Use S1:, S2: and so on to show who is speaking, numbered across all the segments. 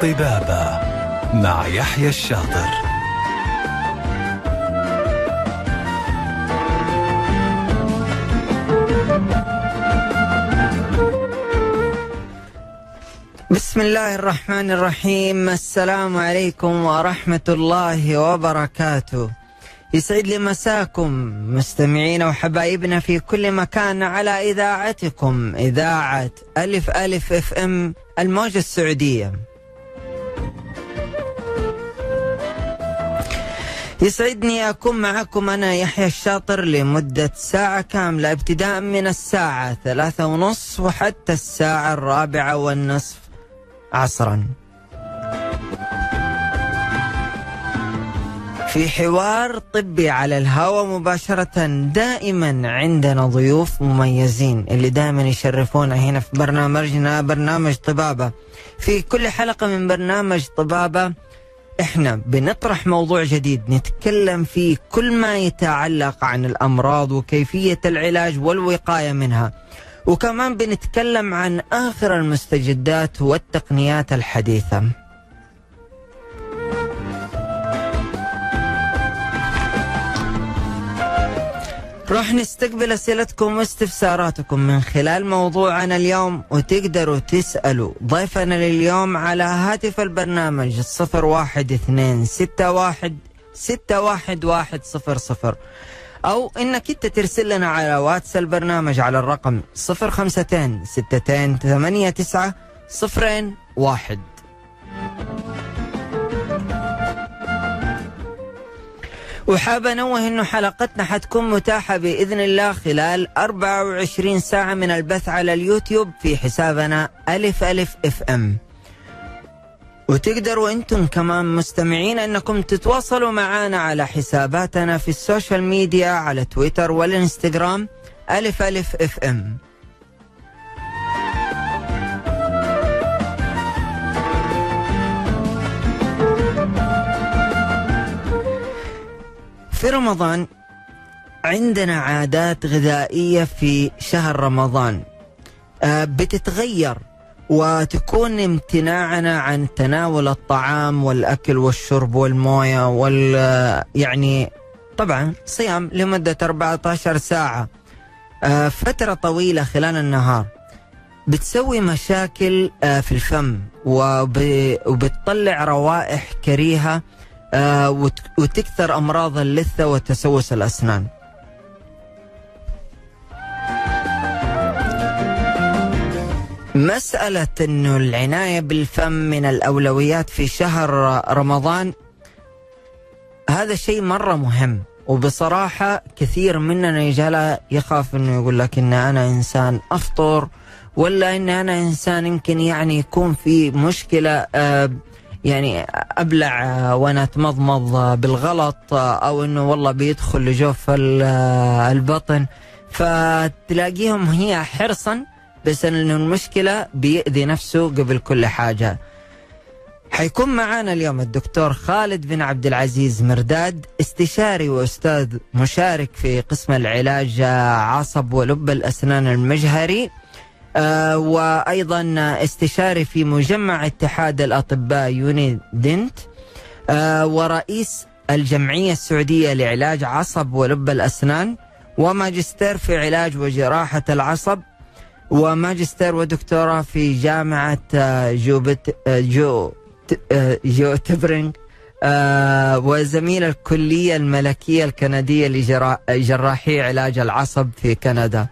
S1: طبابة مع يحيى الشاطر.
S2: بسم الله الرحمن الرحيم. السلام عليكم ورحمة الله وبركاته. يسعد لي مساكم مستمعينا وحبايبنا في كل مكان على إذاعتكم إذاعة ألف ألف إف إم الموجة السعودية. يسعدني أكون معكم أنا يحيى الشاطر لمدة ساعة كاملة ابتداء من الساعة ثلاثة ونصف وحتى الساعة الرابعة والنصف عصرا. في حوار طبي على الهواء مباشرة دائما عندنا ضيوف مميزين اللي دائما يشرفونا هنا في برنامجنا برنامج طبابة. في كل حلقة من برنامج طبابة إحنا بنطرح موضوع جديد نتكلم فيه كل ما يتعلق عن الأمراض وكيفية العلاج والوقاية منها. وكمان بنتكلم عن آخر المستجدات والتقنيات الحديثة. راح نستقبل أسئلتكم واستفساراتكم من خلال موضوعنا اليوم وتقدروا تسألوا. ضيفنا لليوم على هاتف البرنامج الصفر واحد اثنين ستة واحد ستة واحد واحد صفر صفر. أو إنك أنت ترسل لنا على واتس البرنامج على الرقم صفر خمستين ستتين ثمانية تسعة صفرين واحد. وحاب أنوه إنه حلقتنا حتكون متاحة بإذن الله خلال 24 ساعة من البث على اليوتيوب في حسابنا ألف ألف FM. وتقدروا أنتم كمان مستمعين أنكم تتواصلوا معنا على حساباتنا في ال social media على تويتر والإنستغرام ألف ألف FM. في رمضان عندنا عادات غذائية في شهر رمضان. آه، بتتغير وتكون امتناعنا عن تناول الطعام والأكل والشرب والموية وال آه، يعني طبعا صيام لمدة 14 ساعة. آه، فترة طويلة خلال النهار. بتسوي مشاكل في الفم وب- وبتطلع روائح كريهة وتكثر امراض اللثه وتسوس الأسنان. مسألة إنه العناية بالفم من الأولويات في شهر رمضان هذا شيء مرة مهم وبصراحة كثير مننا يجعل يخاف إنه يقول لك إن أنا إنسان أفطر ولا إن أنا إنسان يمكن يعني يكون في مشكلة آه يعني أبلع وأنا أتمضمض بالغلط أو إنه والله بيدخل لجوف ال- البطن فتلاقيهم هي حرصا بس إنه المشكلة بيأذي نفسه قبل كل حاجة. حيكون معانا اليوم الدكتور خالد بن عبد العزيز مرداد استشاري وأستاذ مشارك في قسم العلاج عصب ولب الأسنان المجهري. آه، وأيضا استشاري في مجمع اتحاد الأطباء يوني دنت آه، ورئيس الجمعية السعودية لعلاج عصب ولب الأسنان وماجستير في علاج وجراحة العصب وماجستير ودكتوراه في جامعة آه، جوبت جو جو تبرينغ آه، وزميل الكلية الملكية الكندية لجراحي علاج العصب في كندا.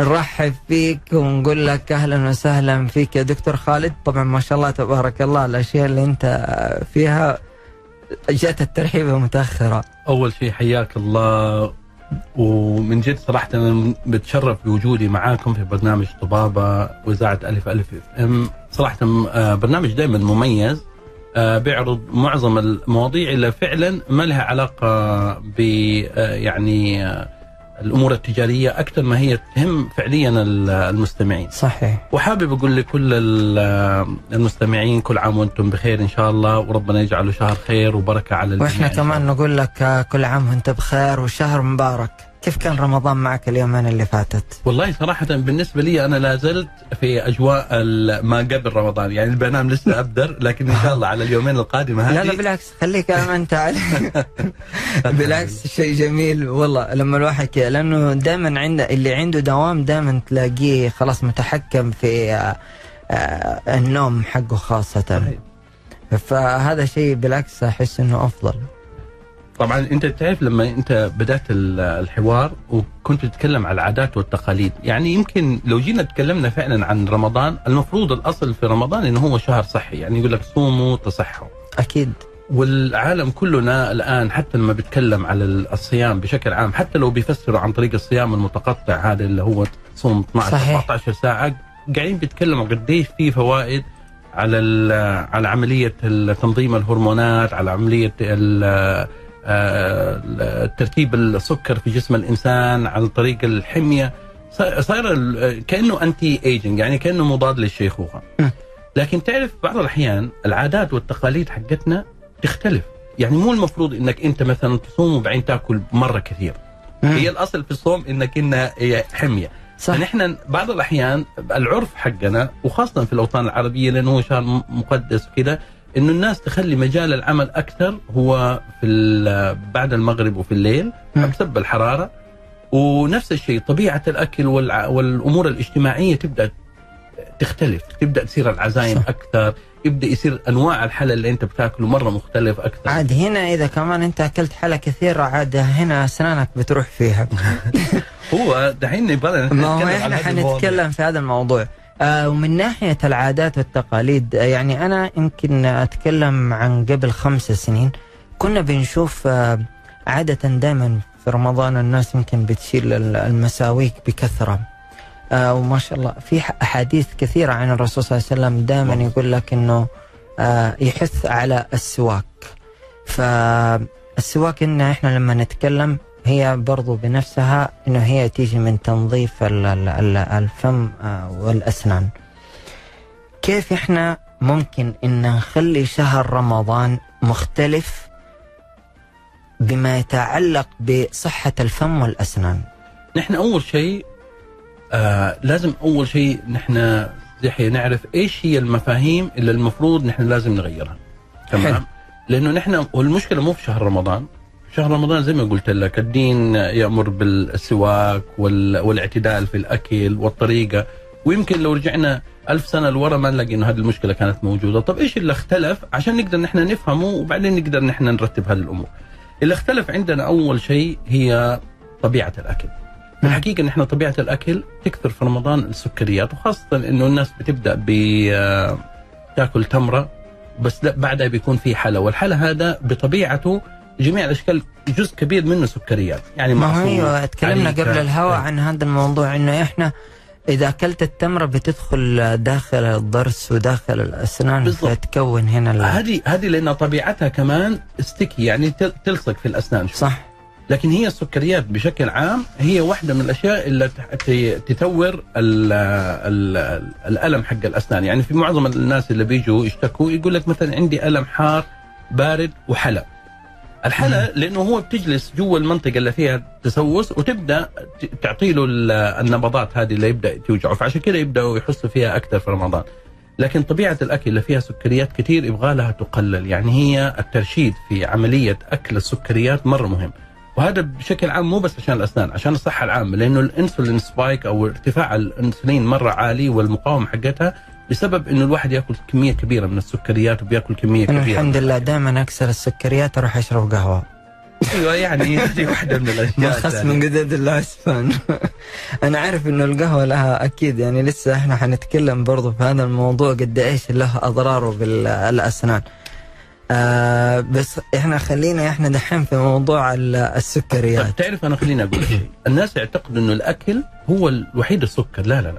S2: نرحب فيك ونقول لك أهلا وسهلا فيك يا دكتور خالد. طبعا ما شاء الله تبارك الله الأشياء اللي أنت فيها. جات الترحيبه متأخرة.
S3: أول شيء حياك الله. ومن جد صراحة أنا بتشرف بوجودي معاكم في برنامج طبابة وإذاعة ألف ألف اف إم. صراحة آه، برنامج دائما مميز. آه، بيعرض معظم المواضيع اللي فعلا ما لها علاقة ب آه، يعني الأمور التجارية أكثر ما هي تهم فعليا ال- المستمعين.
S2: صحيح.
S3: وحابب أقول لكل ال- المستمعين كل عام وأنتم بخير إن شاء الله وربنا يجعله شهر خير وبركة على الجميع وإحنا
S2: كمان. نقول لك كل عام وأنت بخير وشهر مبارك. كيف كان رمضان معك اليومين اللي فاتت؟
S3: والله صراحة بالنسبة لي أنا لا زلت في أجواء ما قبل رمضان. يعني البرنامج لسه أبدر لكن إن شاء الله على اليومين القادمة هذه
S2: لا لا بالعكس خليك ما انت على بالعكس شيء جميل. والله لما الواحد كذا لأنه دائما عنده اللي عنده دوام دائما تلاقيه خلاص متحكم في آه، آه، النوم حقه خاصة. فهذا شيء بالعكس أحس إنه أفضل.
S3: طبعا أنت تعرف لما أنت بدأت ال- الحوار وكنت تتكلم عن العادات والتقاليد يعني يمكن لو جينا تكلمنا فعلا عن رمضان المفروض الأصل في رمضان إنه هو شهر صحي يعني يقول لك صوموا تصحوا
S2: أكيد
S3: والعالم كلنا الآن حتى لما بيتكلم على الصيام بشكل عام حتى لو بيفسروا عن طريق الصيام المتقطع هذا اللي هو تصوم 12
S2: صحيح.
S3: 14 ساعة قاعدين بيتكلموا قديش في فوائد على ال- على عملية تنظيم الهرمونات على عملية آه، ترتيب السكر في جسم الإنسان عن طريق الحمية. ال- كأنه انتي ايجنج يعني كأنه مضاد
S2: للشيخوخة.
S3: لكن تعرف بعض الأحيان العادات والتقاليد حقتنا تختلف. يعني مو المفروض إنك أنت مثلا تصوم وبعدين تأكل مرة كثير. هي الأصل في الصوم إنك إنها هي حمية.
S2: صح.
S3: فنحن بعض الأحيان العرف حقنا وخاصة في الأوطان العربية لأنه هو شهر مقدس وكذا إنه الناس تخلي مجال العمل أكثر هو في بعد المغرب وفي الليل. بسبب الحرارة ونفس الشيء طبيعة الأكل والأمور الاجتماعية تبدأ تختلف تبدأ تصير العزايم
S2: صح.
S3: أكثر يبدأ يصير أنواع الحلل اللي أنت بتاكله مرة مختلف أكثر
S2: عاد هنا إذا كمان أنت أكلت حلا كثير عاد هنا أسنانك بتروح فيها
S3: هو دحين نبغى
S2: ما هو
S3: إحنا.
S2: حنتكلم في هذا الموضوع ومن ناحية العادات والتقاليد آه يعني أنا يمكن أتكلم عن قبل خمس سنين كنا بنشوف آه عادة دائما في رمضان الناس يمكن بتشيل ال- المساويك بكثرة آه وما شاء الله في أحاديث كثيرة عن الرسول صلى الله عليه وسلم دائما. يقول لك أنه آه يحث على السواك فالسواك إن إحنا لما نتكلم هي برضو بنفسها إنه هي تيجي من تنظيف ال- ال- ال- الفم آه، والأسنان. كيف إحنا ممكن إن نخلي شهر رمضان مختلف بما يتعلق بصحة الفم والأسنان؟
S3: نحن أول شيء آه لازم أول شيء نحن يحيى نعرف إيش هي المفاهيم اللي المفروض نحن لازم نغيرها. تمام؟ لأنه نحن والمشكلة مو في شهر رمضان. شهر رمضان زي ما قلت لك الدين يأمر بالسواك وال... والاعتدال في الأكل والطريقة. ويمكن لو رجعنا ألف سنة لورا ما نلاقي إنه هذه المشكلة كانت موجودة. طب إيش اللي اختلف؟ عشان نقدر نحن نفهمه وبعدين نقدر نحن نرتب هذه الأمور. اللي اختلف عندنا أول شيء هي طبيعة الأكل. الحقيقة نحن طبيعة الأكل تكثر في رمضان السكريات وخاصة إنه الناس بتبدأ ب تاكل تمرة بس بعدها بيكون في حلا. والحلا هذا بطبيعته جميع الأشكال جزء كبير منه سكريات يعني
S2: ما أيوه تكلمنا. قبل الهواء
S3: إيه.
S2: عن هذا الموضوع إنه إحنا إذا أكلت التمرة بتدخل داخل الضرس وداخل الأسنان
S3: بالضبط.
S2: فتكون هنا
S3: هذه هذه لأن طبيعتها كمان ستيكي يعني تل- تلصق في الأسنان شوي.
S2: صح
S3: لكن هي السكريات بشكل عام هي واحدة من الأشياء اللي ت- ت- تثور ال ال الألم حق الأسنان يعني في معظم الناس اللي بيجوا يشتكوا يقول لك مثلا عندي ألم حار بارد وحلا الحلا لأنه هو بتجلس جوا المنطقة اللي فيها تسوس وتبدأ تعطي له ال- النبضات هذه اللي يبدأ توجعه. فعشان كذا يبدأوا يحسوا فيها أكثر في رمضان. لكن طبيعة الأكل اللي فيها سكريات كثير يبغى لها تقلل. يعني هي الترشيد في عملية أكل السكريات مرة مهم. وهذا بشكل عام مو بس عشان الأسنان عشان الصحة العامة. لأنه الإنسولين سبايك أو ارتفاع الإنسولين مرة عالي والمقاومة حقتها بسبب إنه الواحد يأكل كمية كبيرة من السكريات وبيأكل كمية
S2: أنا
S3: كبيرة.
S2: الحمد لله. دائما أكسر السكريات أروح أشرب قهوة.
S3: أيوه يعني هذه واحدة من
S2: الأشياء
S3: الثانية.
S2: من قدد العسفان أنا عارف إنه القهوة لها أكيد يعني لسه إحنا حنتكلم برضو في هذا الموضوع قد إيش له أضراره بالأسنان. آه بس إحنا خلينا إحنا دحين في موضوع ال- السكريات.
S3: طيب تعرف أنا خليني أقول شيء. الناس يعتقدوا إنه الأكل هو الوحيد السكر. لا لا لا.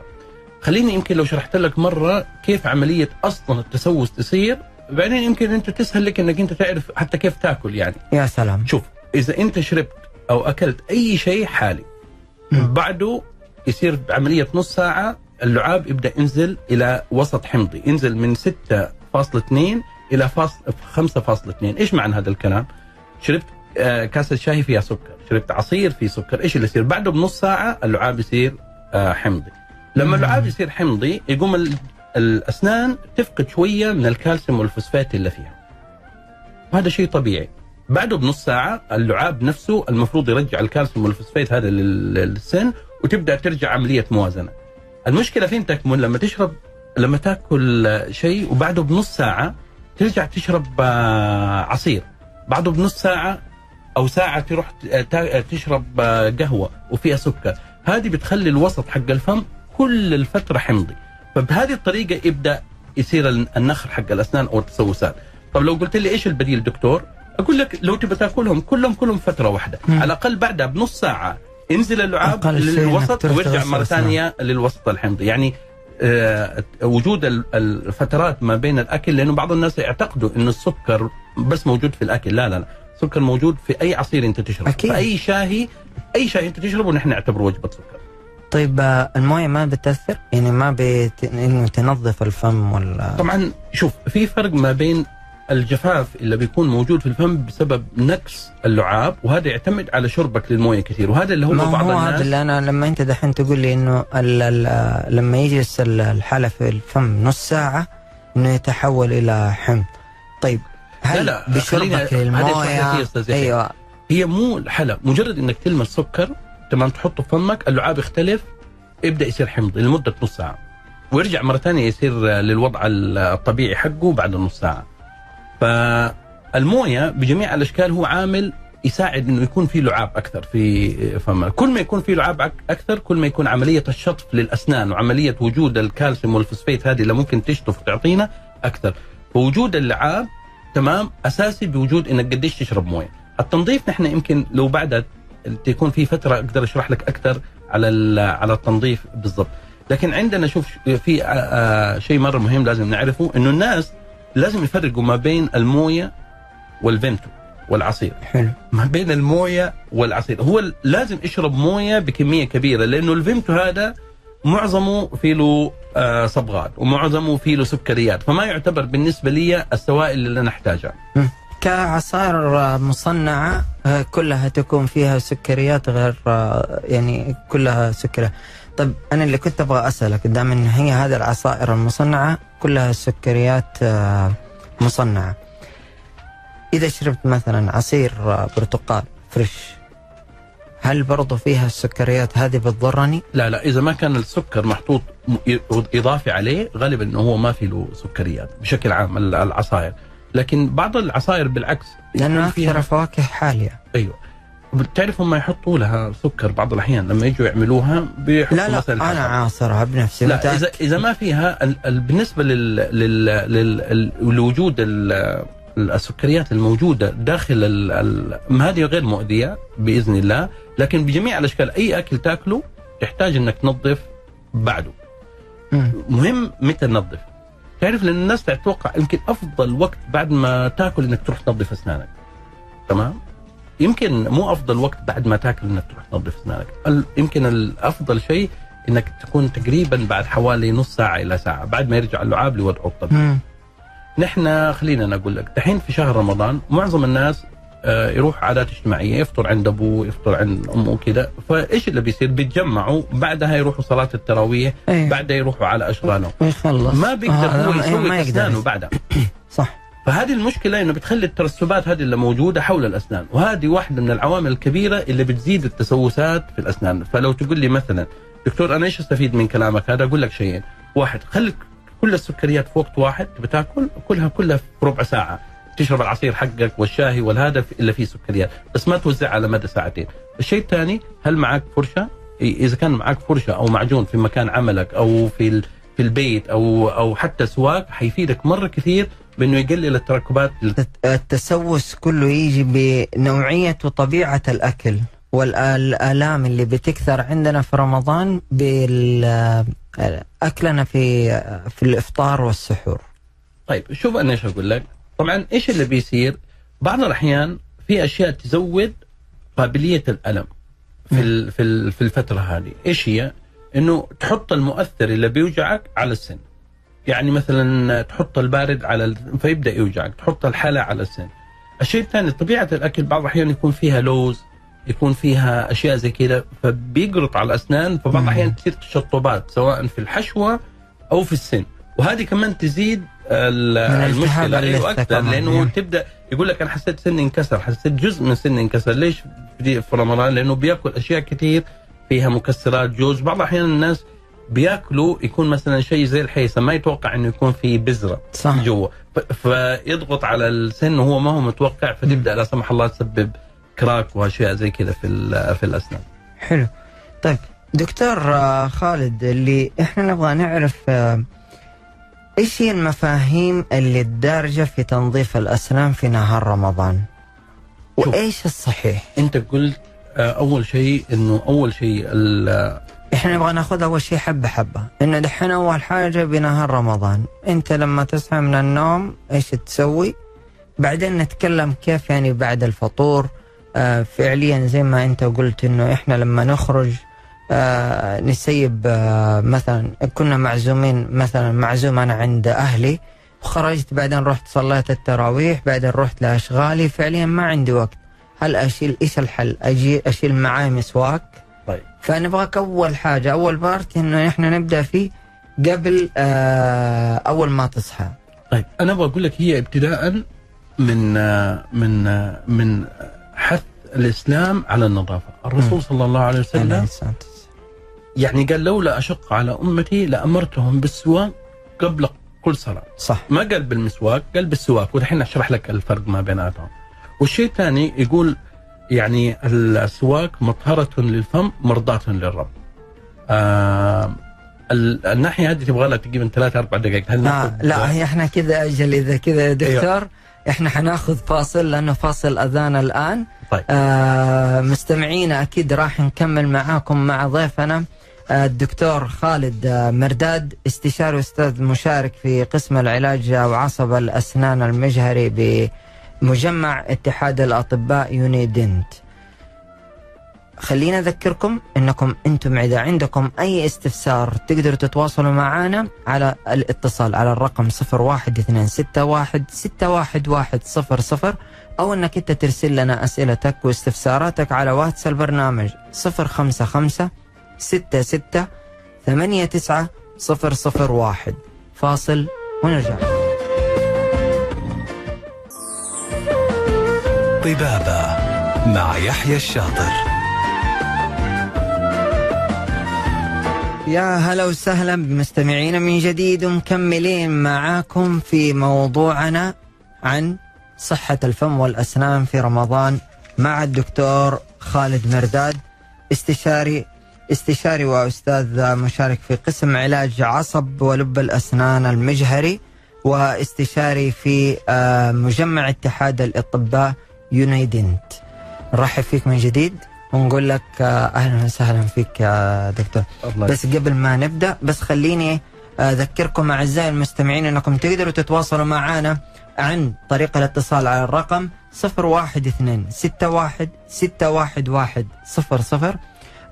S3: خليني يمكن لو شرحت لك مرة كيف عملية أصلا التسوس تصير بعدين يمكن أنت تسهل لك إنك أنت تعرف حتى كيف تأكل يعني.
S2: يا سلام.
S3: شوف إذا أنت شربت أو أكلت أي شيء حالي. بعده يصير بعمليه نص ساعة اللعاب يبدأ ينزل إلى وسط حمضي ينزل من 6.2 إلى فاصل 5.2 إيش معنى هذا الكلام؟ شربت آه، كاسة شاي فيها سكر شربت عصير فيه سكر إيش اللي يصير؟ بعده بنص ساعة اللعاب يصير آه، حمضي. لما. اللعاب يصير حمضي يقوم ال- الأسنان تفقد شوية من الكالسيوم والفوسفات اللي فيها. وهذا شيء طبيعي. بعده بنص ساعة اللعاب نفسه المفروض يرجع الكالسيوم والفوسفات هذا لل- للسن وتبدأ ترجع عملية موازنة. المشكلة فين تكمن؟ لما تشرب لما تاكل آه، شيء وبعده بنص ساعة ترجع تشرب آه، عصير. بعده بنص ساعة أو ساعة تروح ت- تا- تشرب آه، قهوة وفيها سكر. هذه بتخلي الوسط حق الفم كل الفترة حمضي. فبهذه الطريقة يبدأ يصير النخر حق الأسنان أو التسوسات. طب لو قلت لي إيش البديل دكتور؟ أقول لك لو تبي تأكلهم كلهم كلهم فترة واحدة.
S2: مم.
S3: على الأقل بعدها بنص ساعة انزل اللعاب للوسط ويرجع
S2: مرة.
S3: ثانية للوسط الحمضي. يعني آه، وجود ال- الفترات ما بين الأكل لأنه بعض الناس يعتقدوا انه السكر بس موجود في الأكل. لا لا لا. السكر موجود في أي عصير أنت تشربه اي شاهي أي شاي أنت تشربه نحن نعتبره وجبة سكر.
S2: طيب الموية ما بتأثر؟ يعني ما بت... إنه تنظف الفم ولا
S3: طبعا شوف في فرق ما بين الجفاف اللي بيكون موجود في الفم بسبب نقص اللعاب وهذا يعتمد على شربك للموية كثير وهذا اللي هو
S2: ما
S3: بعض
S2: هو هذا
S3: الناس
S2: اللي أنا لما أنت دحين تقول لي إنه ال ال لما يجلس ال- الحلى في الفم نص ساعة إنه يتحول إلى حمض. طيب هل
S3: لا، لا،
S2: بشربك
S3: هذا
S2: للمويه. أيوه.
S3: هي مو الحلى مجرد إنك تلمس سكر تمام تحطه في فمك اللعاب يختلف يبدأ يصير حمضي لمدة نص ساعة. ويرجع مرة ثانية يصير للوضع الطبيعي حقه بعد نص ساعة. فالموية بجميع الأشكال هو عامل يساعد إنه يكون في لعاب أكثر في فمك. كل ما يكون في لعاب أكثر كل ما يكون عملية الشطف للأسنان وعملية وجود الكالسيوم والفوسفات هذه اللي ممكن تشطف وتعطينا أكثر. فوجود اللعاب تمام أساسي بوجود إنك قديش تشرب موية. التنظيف نحن يمكن لو بعدها تكون في فترة أقدر أشرح لك أكثر على على التنظيف بالضبط. لكن عندنا شوف في آه، آه، شيء مرة مهم لازم نعرفه إنه الناس لازم يفرقوا ما بين الموية والفيمتو والعصير.
S2: حلو.
S3: ما بين الموية والعصير. هو لازم يشرب موية بكمية كبيرة لأنه الفيمتو هذا معظمه فيه له آه، صبغات ومعظمه فيه له سكريات فما يعتبر بالنسبة لي السوائل اللي أنا أحتاجها.
S2: كعصائر مصنعة آه، كلها تكون فيها سكريات غير آه، يعني كلها سكريات. طيب أنا اللي كنت أبغى أسألك دام إن هي هذه العصائر المصنعة كلها سكريات آه، مصنعة. إذا شربت مثلا عصير برتقال فريش هل برضو فيها السكريات هذه بتضرني؟
S3: لا لا إذا ما كان السكر محطوط إضافي عليه غالبا إنه هو ما في له سكريات بشكل عام ال- العصائر. لكن بعض العصائر بالعكس لأنه
S2: أكثر الفواكه حالية
S3: أيوه بتعرف هم يحطوا لها سكر بعض الأحيان لما يجوا يعملوها بيحطوا
S2: لا لا
S3: مثلا أنا.
S2: عاصرها بنفسي
S3: لا
S2: متأكد.
S3: اذا إذا ما فيها ال- ال- بالنسبة لل لل لل لوجود ال- السكريات الموجودة داخل ال- هذه غير مؤذية بإذن الله لكن بجميع الأشكال أي أكل تاكله تحتاج إنك تنظف بعده. مهم متى ننظف تعرف لأن الناس تتوقع يمكن أفضل وقت بعد ما تاكل إنك تروح تنظف أسنانك. تمام؟ يمكن مو أفضل وقت بعد ما تاكل إنك تروح تنظف أسنانك. يمكن الأفضل شيء إنك تكون تقريبا بعد حوالي نص ساعة إلى ساعة بعد ما يرجع اللعاب لوضعه الطبيعي. نحن خلينا أنا أقول لك دحين في شهر رمضان معظم الناس يروح عادات اجتماعية يفطر عند أبوه يفطر عند أمه وكذا فإيش اللي بيصير؟ بيتجمعوا بعدها يروحوا صلاة التراويح
S2: أيوه.
S3: بعدها يروحوا على أشغالهم.
S2: ويخلص
S3: ما بيقدر
S2: آه،
S3: هو يسوي اسنانه بعدها.
S2: صح.
S3: فهذه المشكلة إنه بتخلي الترسبات هذه اللي موجودة حول الأسنان. وهذه واحدة من العوامل الكبيرة اللي بتزيد التسوسات في الأسنان. فلو تقول لي مثلا دكتور أنا إيش أستفيد من كلامك هذا؟ أقول لك شيئين. واحد خليك كل السكريات في وقت واحد بتاكل كلها كلها في ربع ساعة. تشرب العصير حقك والشاهي والهذا اللي فيه سكريات. بس ما توزع على مدى ساعتين. الشيء الثاني هل معك فرشة؟ إذا كان معك فرشة أو معجون في مكان عملك أو في في البيت أو أو حتى سواق حيفيدك مرة كثير بأنه يقلل التراكبات
S2: الت- التسوس كله يجي بنوعية وطبيعة الأكل والآلام اللي بتكثر عندنا في رمضان بالأكلنا في في الإفطار والسحور.
S3: طيب شوف أنا إيش أقول لك. طبعا إيش اللي بيصير؟ بعض الأحيان في أشياء تزود قابلية الألم في في في الفترة هذه. إيش هي؟ إنه تحط المؤثر اللي بيوجعك على السن. يعني مثلا تحط البارد على ال... فيبدأ يوجعك. تحط الحلا على السن. الشيء الثاني طبيعة الأكل بعض الأحيان يكون فيها لوز يكون فيها أشياء زي كذا فبيقرط على الأسنان فبعض. الأحيان تصير تشطبات سواء في الحشوة أو في السن. وهذه كمان تزيد
S2: المشكلة.
S3: أيوه
S2: أكثر.
S3: لأنه
S2: مم.
S3: تبدأ يقول لك أنا حسيت سني انكسر حسيت جزء من سني انكسر. ليش في رمضان؟ لأنه بيأكل أشياء كثير فيها مكسرات جوز. بعض الأحيان الناس بيأكلوا يكون مثلا شيء زي الحيسه ما يتوقع إنه يكون في بذرة
S2: صح.
S3: جوا. فيضغط على السن وهو ما هو متوقع فتبدأ لا سمح الله تسبب كراك وأشياء زي كذا في في الأسنان.
S2: حلو. طيب دكتور آه، خالد اللي إحنا نبغى نعرف آه، إيش هي المفاهيم اللي الدارجة في تنظيف الأسنان في نهار رمضان. وإيش الصحيح؟
S3: أنت قلت آه، أول شيء إنه أول شيء ال-
S2: إحنا نبغى ناخذ أول شيء حبة حبة. إنه دحين أول حاجة بنهار رمضان. أنت لما تصحى من النوم إيش تسوي؟ بعدين نتكلم كيف يعني بعد الفطور آه فعليا زي ما أنت قلت إنه إحنا لما نخرج آه نسيب آه مثلا كنا معزومين مثلا معزوم أنا عند أهلي وخرجت بعدين رحت صليت التراويح بعدين رحت لأشغالي فعليا ما عندي وقت. هل أشيل إيش الحل؟ أجي أشيل معاي مسواك.
S3: طيب.
S2: فنبغاك أول حاجة أول بارت إنه إحنا نبدأ فيه قبل آه أول ما تصحى.
S3: طيب أنا أبغى أقول لك هي ابتداء من من من حث الإسلام على النظافة، الرسول صلى الله عليه وسلم. يعني قال لولا أشق على أمتي لأمرتهم بالسواك قبل كل صلاة،
S2: صح.
S3: ما قال بالمسواك قال بالسواك. ودحين أشرح لك الفرق ما بيناتهم. والشيء الثاني يقول يعني السواك مطهرة للفم مرضاة للرب. آه ال- الناحية هذه تبغى لها تقريبا ثلاث أربع دقائق. هل
S2: لا
S3: ناخذ-
S2: لا هي إحنا كذا أجل. إذا كذا يا دكتور إحنا حناخذ فاصل لأنه فاصل أذان الآن.
S3: طيب.
S2: آه مستمعينا أكيد راح نكمل معاكم مع ضيفنا. آه، الدكتور خالد مرداد استشاري أستاذ مشارك في قسم العلاج وعصب الأسنان المجهري بمجمع اتحاد الأطباء يونيدنت. خلينا أذكركم إنكم أنتم إذا عندكم أي استفسار تقدروا تتواصلوا معنا على الاتصال على الرقم 01261 61100 أو إنك أنت ترسل لنا أسئلتك واستفساراتك على واتس البرنامج 055 66 89 001 فاصل ونرجع.
S1: طبابة مع يحيى الشاطر.
S2: يا هلا وسهلا بمستمعينا من جديد ومكملين معاكم في موضوعنا عن صحة الفم والأسنان في رمضان مع الدكتور خالد مرداد استشاري استشاري وأستاذ مشارك في قسم علاج عصب ولب الأسنان المجهري واستشاري في آه، مجمع اتحاد الأطباء يونايدنت. نرحب فيك من جديد ونقول لك آه، أهلا وسهلا فيك يا دكتور.
S3: الله
S2: بس قبل ما نبدأ بس خليني أذكركم أعزائي المستمعين أنكم تقدروا تتواصلوا معنا عن طريق الاتصال على الرقم 012 61 611 00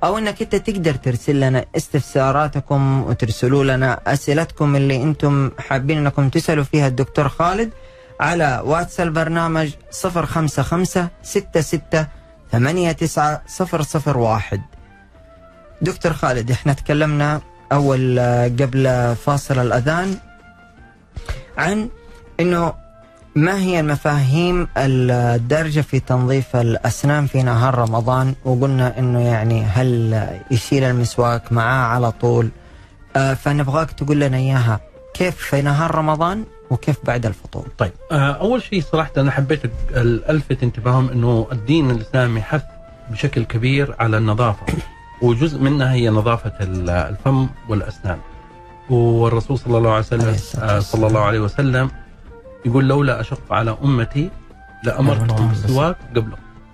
S2: أو إنك أنت تقدر ترسل لنا استفساراتكم وترسلوا لنا أسئلتكم اللي أنتم حابين إنكم تسألوا فيها الدكتور خالد على واتس البرنامج 055 66 89 001 دكتور خالد إحنا تكلمنا أول آه، قبل فاصل الأذان عن إنه ما هي المفاهيم الدارجة في تنظيف الأسنان في نهار رمضان؟ وقلنا إنه يعني هل يشيل المسواك معاه على طول. آه، فنبغاك تقول لنا إياها. كيف في نهار رمضان وكيف بعد الفطور؟
S3: طيب آه، أول شيء صراحة أنا حبيت الفت انتباههم إنه الدين الإسلامي حث بشكل كبير على النظافة. وجزء منها هي نظافة ال- الفم والأسنان. والرسول صلى الله عليه وسلم آه، صلى الله عليه وسلم يقول لولا أشق على أمتي لامرتهم
S2: أمرتهم
S3: بالسواك قبل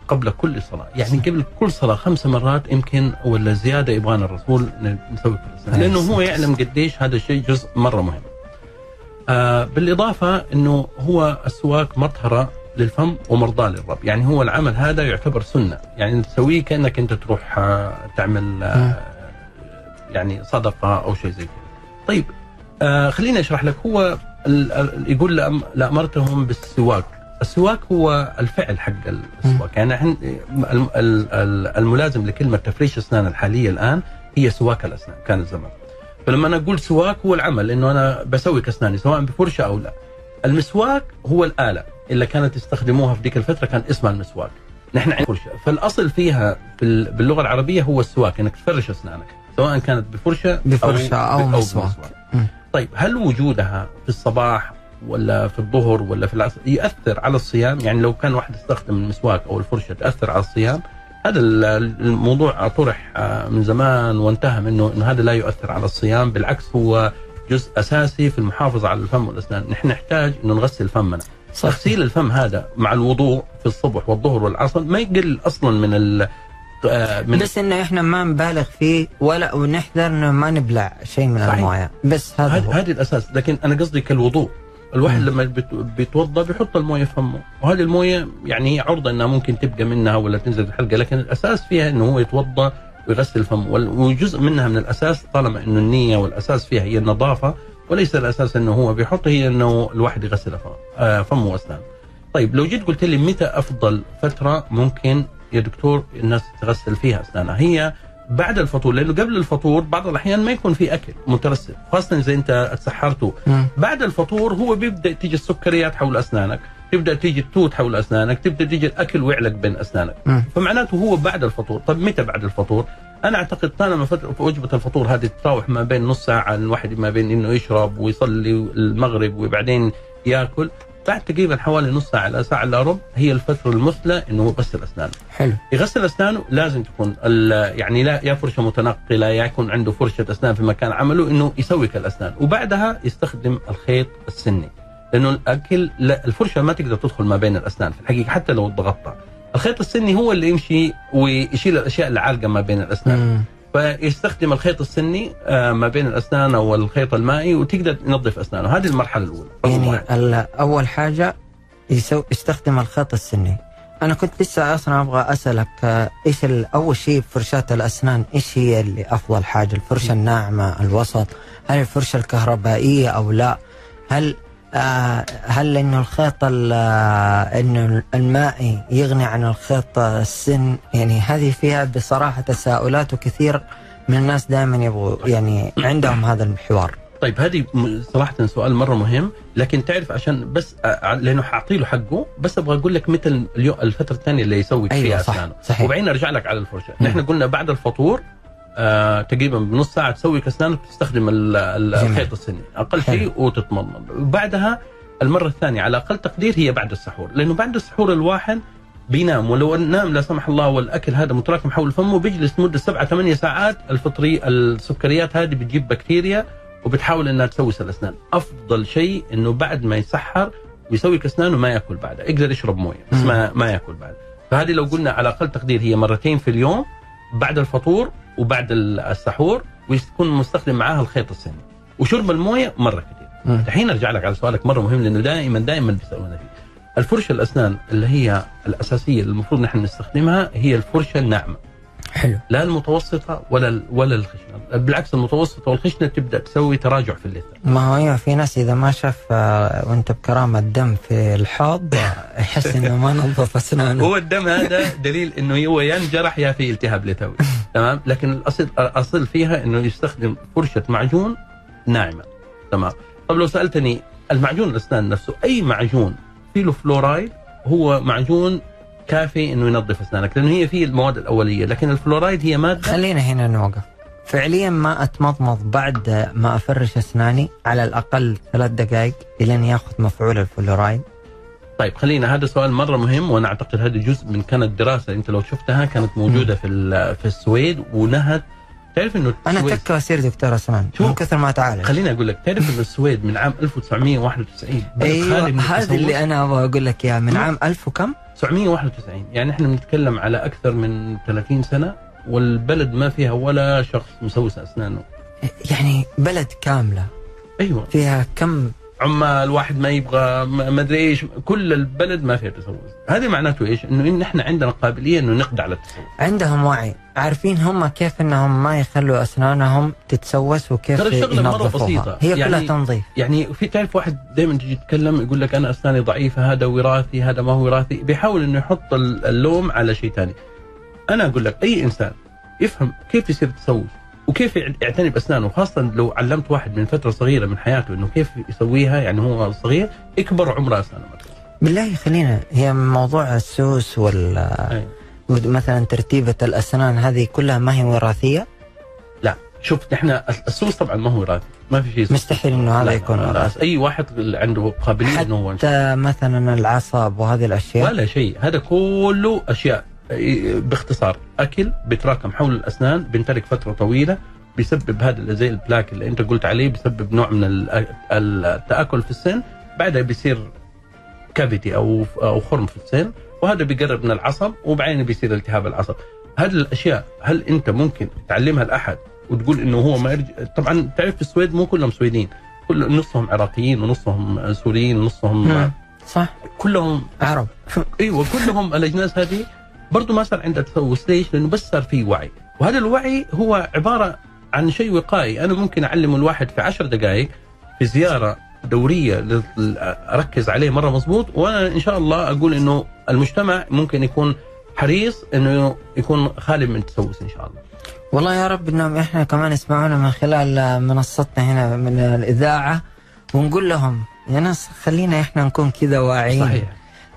S3: قبل كل صلاة. يعني قبل كل صلاة خمس مرات يمكن ولا زيادة يبغانا الرسول نسوي كل
S2: عليه
S3: لأنه هو يعلم قديش هذا الشيء جزء مرة مهم. آه بالإضافة إنه هو السواك مطهرة للفم ومرضاه للرب، يعني هو العمل هذا يعتبر سنة، يعني تسويه كأنك أنت تروح آه تعمل آه يعني صدقة أو شيء زي كذا. طيب آه خليني أشرح لك. هو يقول لأم- لأمرتهم بالسواك. السواك هو الفعل حق السواك. يعني إحنا الم- ال- ال- الملازم لكلمة تفريش اسنان الحالية الآن هي سواك الأسنان كانت زمان فلما أنا أقول سواك هو العمل إنه أنا بسوك اسناني سواء بفرشة أو لا. المسواك هو الآلة اللي كانت يستخدموها في ديك الفترة كان اسمها المسواك. نحن عندنا فرشة. فالأصل فيها بال- باللغة العربية هو السواك إنك تفرش أسنانك سواء كانت بفرشة
S2: بفرشة أو مسواك.
S3: بمسواك. طيب هل وجودها في الصباح ولا في الظهر ولا في العصر يأثر على الصيام؟ يعني لو كان واحد استخدم المسواك أو الفرشه تاثر على الصيام؟ هذا ال- الموضوع طرح آه، من زمان وانتهى منه إنه هذا لا يؤثر على الصيام بالعكس هو جزء أساسي في المحافظة على الفم والأسنان. نحن نحتاج إنه نغسل فمنا.
S2: صح.
S3: تغسيل الفم هذا مع الوضوء في الصبح والظهر والعصر ما يقل أصلا من ال من
S2: بس انه إحنا ما نبالغ فيه ولا ونحذر إنه ما نبلع شيء من. المويه. بس هذا
S3: هذا الأساس. لكن أنا قصدي كالوضوء. الواحد. لما بيتوضأ بيحط الموية في فمه. وهذه الموية يعني هي عرضة إنها ممكن تبقى منها ولا تنزل في الحلقة. لكن الأساس فيها إنه هو يتوضأ ويغسل فمه. وجزء منها من الأساس طالما إنه النية والأساس فيها هي النظافة وليس الأساس إنه هو بيحط هي إنه الواحد يغسل فمه آه، فمه وأسنانه. طيب لو جيت قلت لي متى أفضل فترة ممكن يا دكتور الناس تغسل فيها. اسنانها هي بعد الفطور لأنه قبل الفطور بعض الأحيان ما يكون في أكل مترسب خاصة إذا أنت تسحرته
S2: مم.
S3: بعد الفطور هو بيبدأ تيجي السكريات حول أسنانك تبدأ تيجي التوت حول أسنانك تبدأ تيجي الأكل ويعلق بين
S2: أسنانك.
S3: فمعناته هو بعد الفطور. طب متى بعد الفطور؟ أنا أعتقد طالما وجبة الفطور هذه تتراوح ما بين نص ساعة الواحد ما بين إنه يشرب ويصلي المغرب وبعدين يأكل. بعد تقريبا حوالي نص ساعة إلى ساعة إلا ربع هي الفترة المثلى إنه هو يغسل أسنانه.
S2: حلو.
S3: يغسل أسنانه لازم تكون يعني لا يا فرشة متنقلة يا يكون عنده فرشة أسنان في مكان عمله إنه يسوي الاسنان وبعدها يستخدم الخيط السني لأنه الأكل لا الفرشة ما تقدر تدخل ما بين الأسنان في الحقيقة حتى لو ضغطتها الخيط السني هو اللي يمشي ويشيل الأشياء اللي عالقة ما بين الأسنان.
S2: مم.
S3: فيستخدم الخيط السني آه، ما بين الأسنان أو الخيط المائي وتقدر تنظف أسنانه. هذه المرحلة الأولى.
S2: يعني أول حاجة يستخدم الخيط السني. أنا كنت لسه أصلا أبغى أسألك آه، إيش أول شيء فرشات الأسنان إيش هي اللي أفضل حاجة؟ الفرشة الناعمة الوسط؟ هل الفرشة الكهربائية أو لا؟ هل هل إنه الخيط ال- آه، إنه المائي يغني عن الخيط السن يعني هذه فيها بصراحة تساؤلات وكثير من الناس دائما يبغوا يعني عندهم هذا الحوار
S3: طيب هذه صراحة سؤال مرة مهم لكن تعرف عشان بس أ- لأنه حأعطي له حقه بس أبغى أقول لك متى اليو- الفترة الثانية اللي يسوي
S2: أيوة،
S3: فيها
S2: صح،
S3: أسنانه
S2: صحيح.
S3: وبعدين أرجع لك على الفرشة
S2: مم.
S3: نحن قلنا بعد الفطور آه تقريبا بنص ساعة تسوي أسنانك تستخدم. الخيط السني
S2: حلو.
S3: شيء وتتمضمض. وبعدها المرة الثانية على أقل تقدير هي بعد السحور. لأنه بعد السحور الواحد بينام ولو نام لا سمح الله والأكل هذا متراكم حول فمه بيجلس مدة سبعة ثمانية ساعات. الفطري السكريات هذه بتجيب بكتيريا وبتحاول إنها تسوس الاسنان أفضل شيء إنه بعد ما يسحر ويسوي اسنانه ما يأكل بعدها يقدر يشرب موية بس ما ما يأكل بعدها فهذه لو قلنا على أقل تقدير هي مرتين في اليوم بعد الفطور وبعد السحور ويكون مستخدم معاها الخيط السني وشرب الموية مرة كثير. الحين أرجع لك على سؤالك مرة مهم لأنه دائما دائما بيسألونا فيه. الفرشة الأسنان اللي هي الأساسية اللي المفروض نحن نستخدمها هي الفرشة الناعمة.
S2: حلو.
S3: لا المتوسطة ولا ولا الخشنة. بالعكس المتوسطة والخشنة تبدأ تسوي تراجع في اللثة.
S2: ما هو أيوه في ناس إذا ما شاف آه، وأنت بكرامة الدم في الحوض يحس إنه ما نظف أسنانه.
S3: هو الدم هذا دليل إنه هو يا انجرح يا في التهاب لثوي. تمام؟ لكن الأصل الأصل فيها إنه يستخدم فرشة معجون ناعمة. تمام؟ طب لو سألتني المعجون الأسنان نفسه أي معجون؟ فيه له فلورايد هو معجون كافي إنه ينظف أسنانك لأنه هي فيه المواد الأولية لكن الفلورايد هي ماده
S2: خلينا هنا نوقف فعليا ما أتمضمض بعد ما أفرش أسناني على الأقل ثلاث دقائق الين يأخذ مفعول الفلورايد
S3: طيب خلينا هذا سؤال مرة مهم وأنا أعتقد هذا جزء من كانت دراسة أنت لو شفتها كانت موجودة في في السويد ونهت تعرف
S2: إنه
S3: أنا
S2: تكه اصير دكتور
S3: أسنان.
S2: من كثر ما اتعالج
S3: خليني أقول لك تعرف إنه السويد من عام 1991 بلد أيوه
S2: هذا. اللي أنا أبغى أقول لك إياه من. عام 1000 وكم
S3: 991 يعني إحنا بنتكلم على أكثر من 30 سنة والبلد ما فيها ولا شخص مسوس أسنانه.
S2: يعني بلد كاملة.
S3: أيوه.
S2: فيها كم؟
S3: عمال واحد ما يبغى ما أدري إيش. كل البلد ما فيها تسوس هذه معناته إيش؟ إنه إن إحنا عندنا قابلية إنه نقضي على التسوس
S2: عندهم وعي. عارفين هم كيف إنهم ما يخلوا أسنانهم تتسوس وكيف
S3: ترى الشغلة مرة
S2: ينظفوها
S3: بسيطة.
S2: هي كلها
S3: يعني-
S2: تنظيف
S3: يعني في تعرف واحد دائما تجي يتكلم يقول لك أنا أسناني ضعيفة هذا وراثي هذا ما هو وراثي بيحاول إنه يحط ال- اللوم على شيء ثاني أنا أقول لك أي إنسان يفهم كيف يصير تسوس وكيف يع- يعتني بأسنانه خاصة لو علمت واحد من فترة صغيرة من حياته إنه كيف يسويها يعني هو صغير يكبر عمره أسنانه
S2: بالله خلينا هي موضوع السوس وال
S3: أي.
S2: مثلا ترتيبة الأسنان هذه كلها ما هي وراثية؟
S3: لا شوف نحن السوس طبعا ما هو وراثي ما في شيء
S2: مستحيل إنه هذا يكون وراثي.
S3: أي واحد عنده قابلية إنه هو
S2: حتى مثلا العصب وهذه الأشياء؟
S3: ولا شيء هذا كله أشياء باختصار أكل بيتراكم حول الأسنان بينترك فترة طويلة بيسبب هذا زي البلاك اللي أنت قلت عليه بيسبب نوع من ال- التآكل في السن بعدها بيصير كافيتي أو أو خرم في السن. وهذا بيقرب من العصب وبعدين بيصير التهاب العصب. هذه الأشياء هل أنت ممكن تعلمها لأحد وتقول إنه هو ما يرجع؟ طبعا تعرف في السويد مو كلهم سويدين. كل نصهم عراقيين ونصهم سوريين ونصهم
S2: مم. صح.
S3: كلهم
S2: عرب.
S3: إيوه كلهم الأجناس هذه. برضو ما صار عندها تسوس. ليش؟ لأنه بس صار في وعي. وهذا الوعي هو عبارة عن شيء وقائي. أنا ممكن أعلمه الواحد في عشر دقائق في زيارة دورية أركز عليه مرة مضبوط وأنا إن شاء الله أقول إنه المجتمع ممكن يكون حريص إنه يكون خالي من التسوس إن شاء الله
S2: والله يا رب إنهم إحنا كمان يسمعونا من خلال منصتنا هنا من الإذاعة ونقول لهم يا ناس خلينا إحنا نكون كذا واعيين
S3: صحيح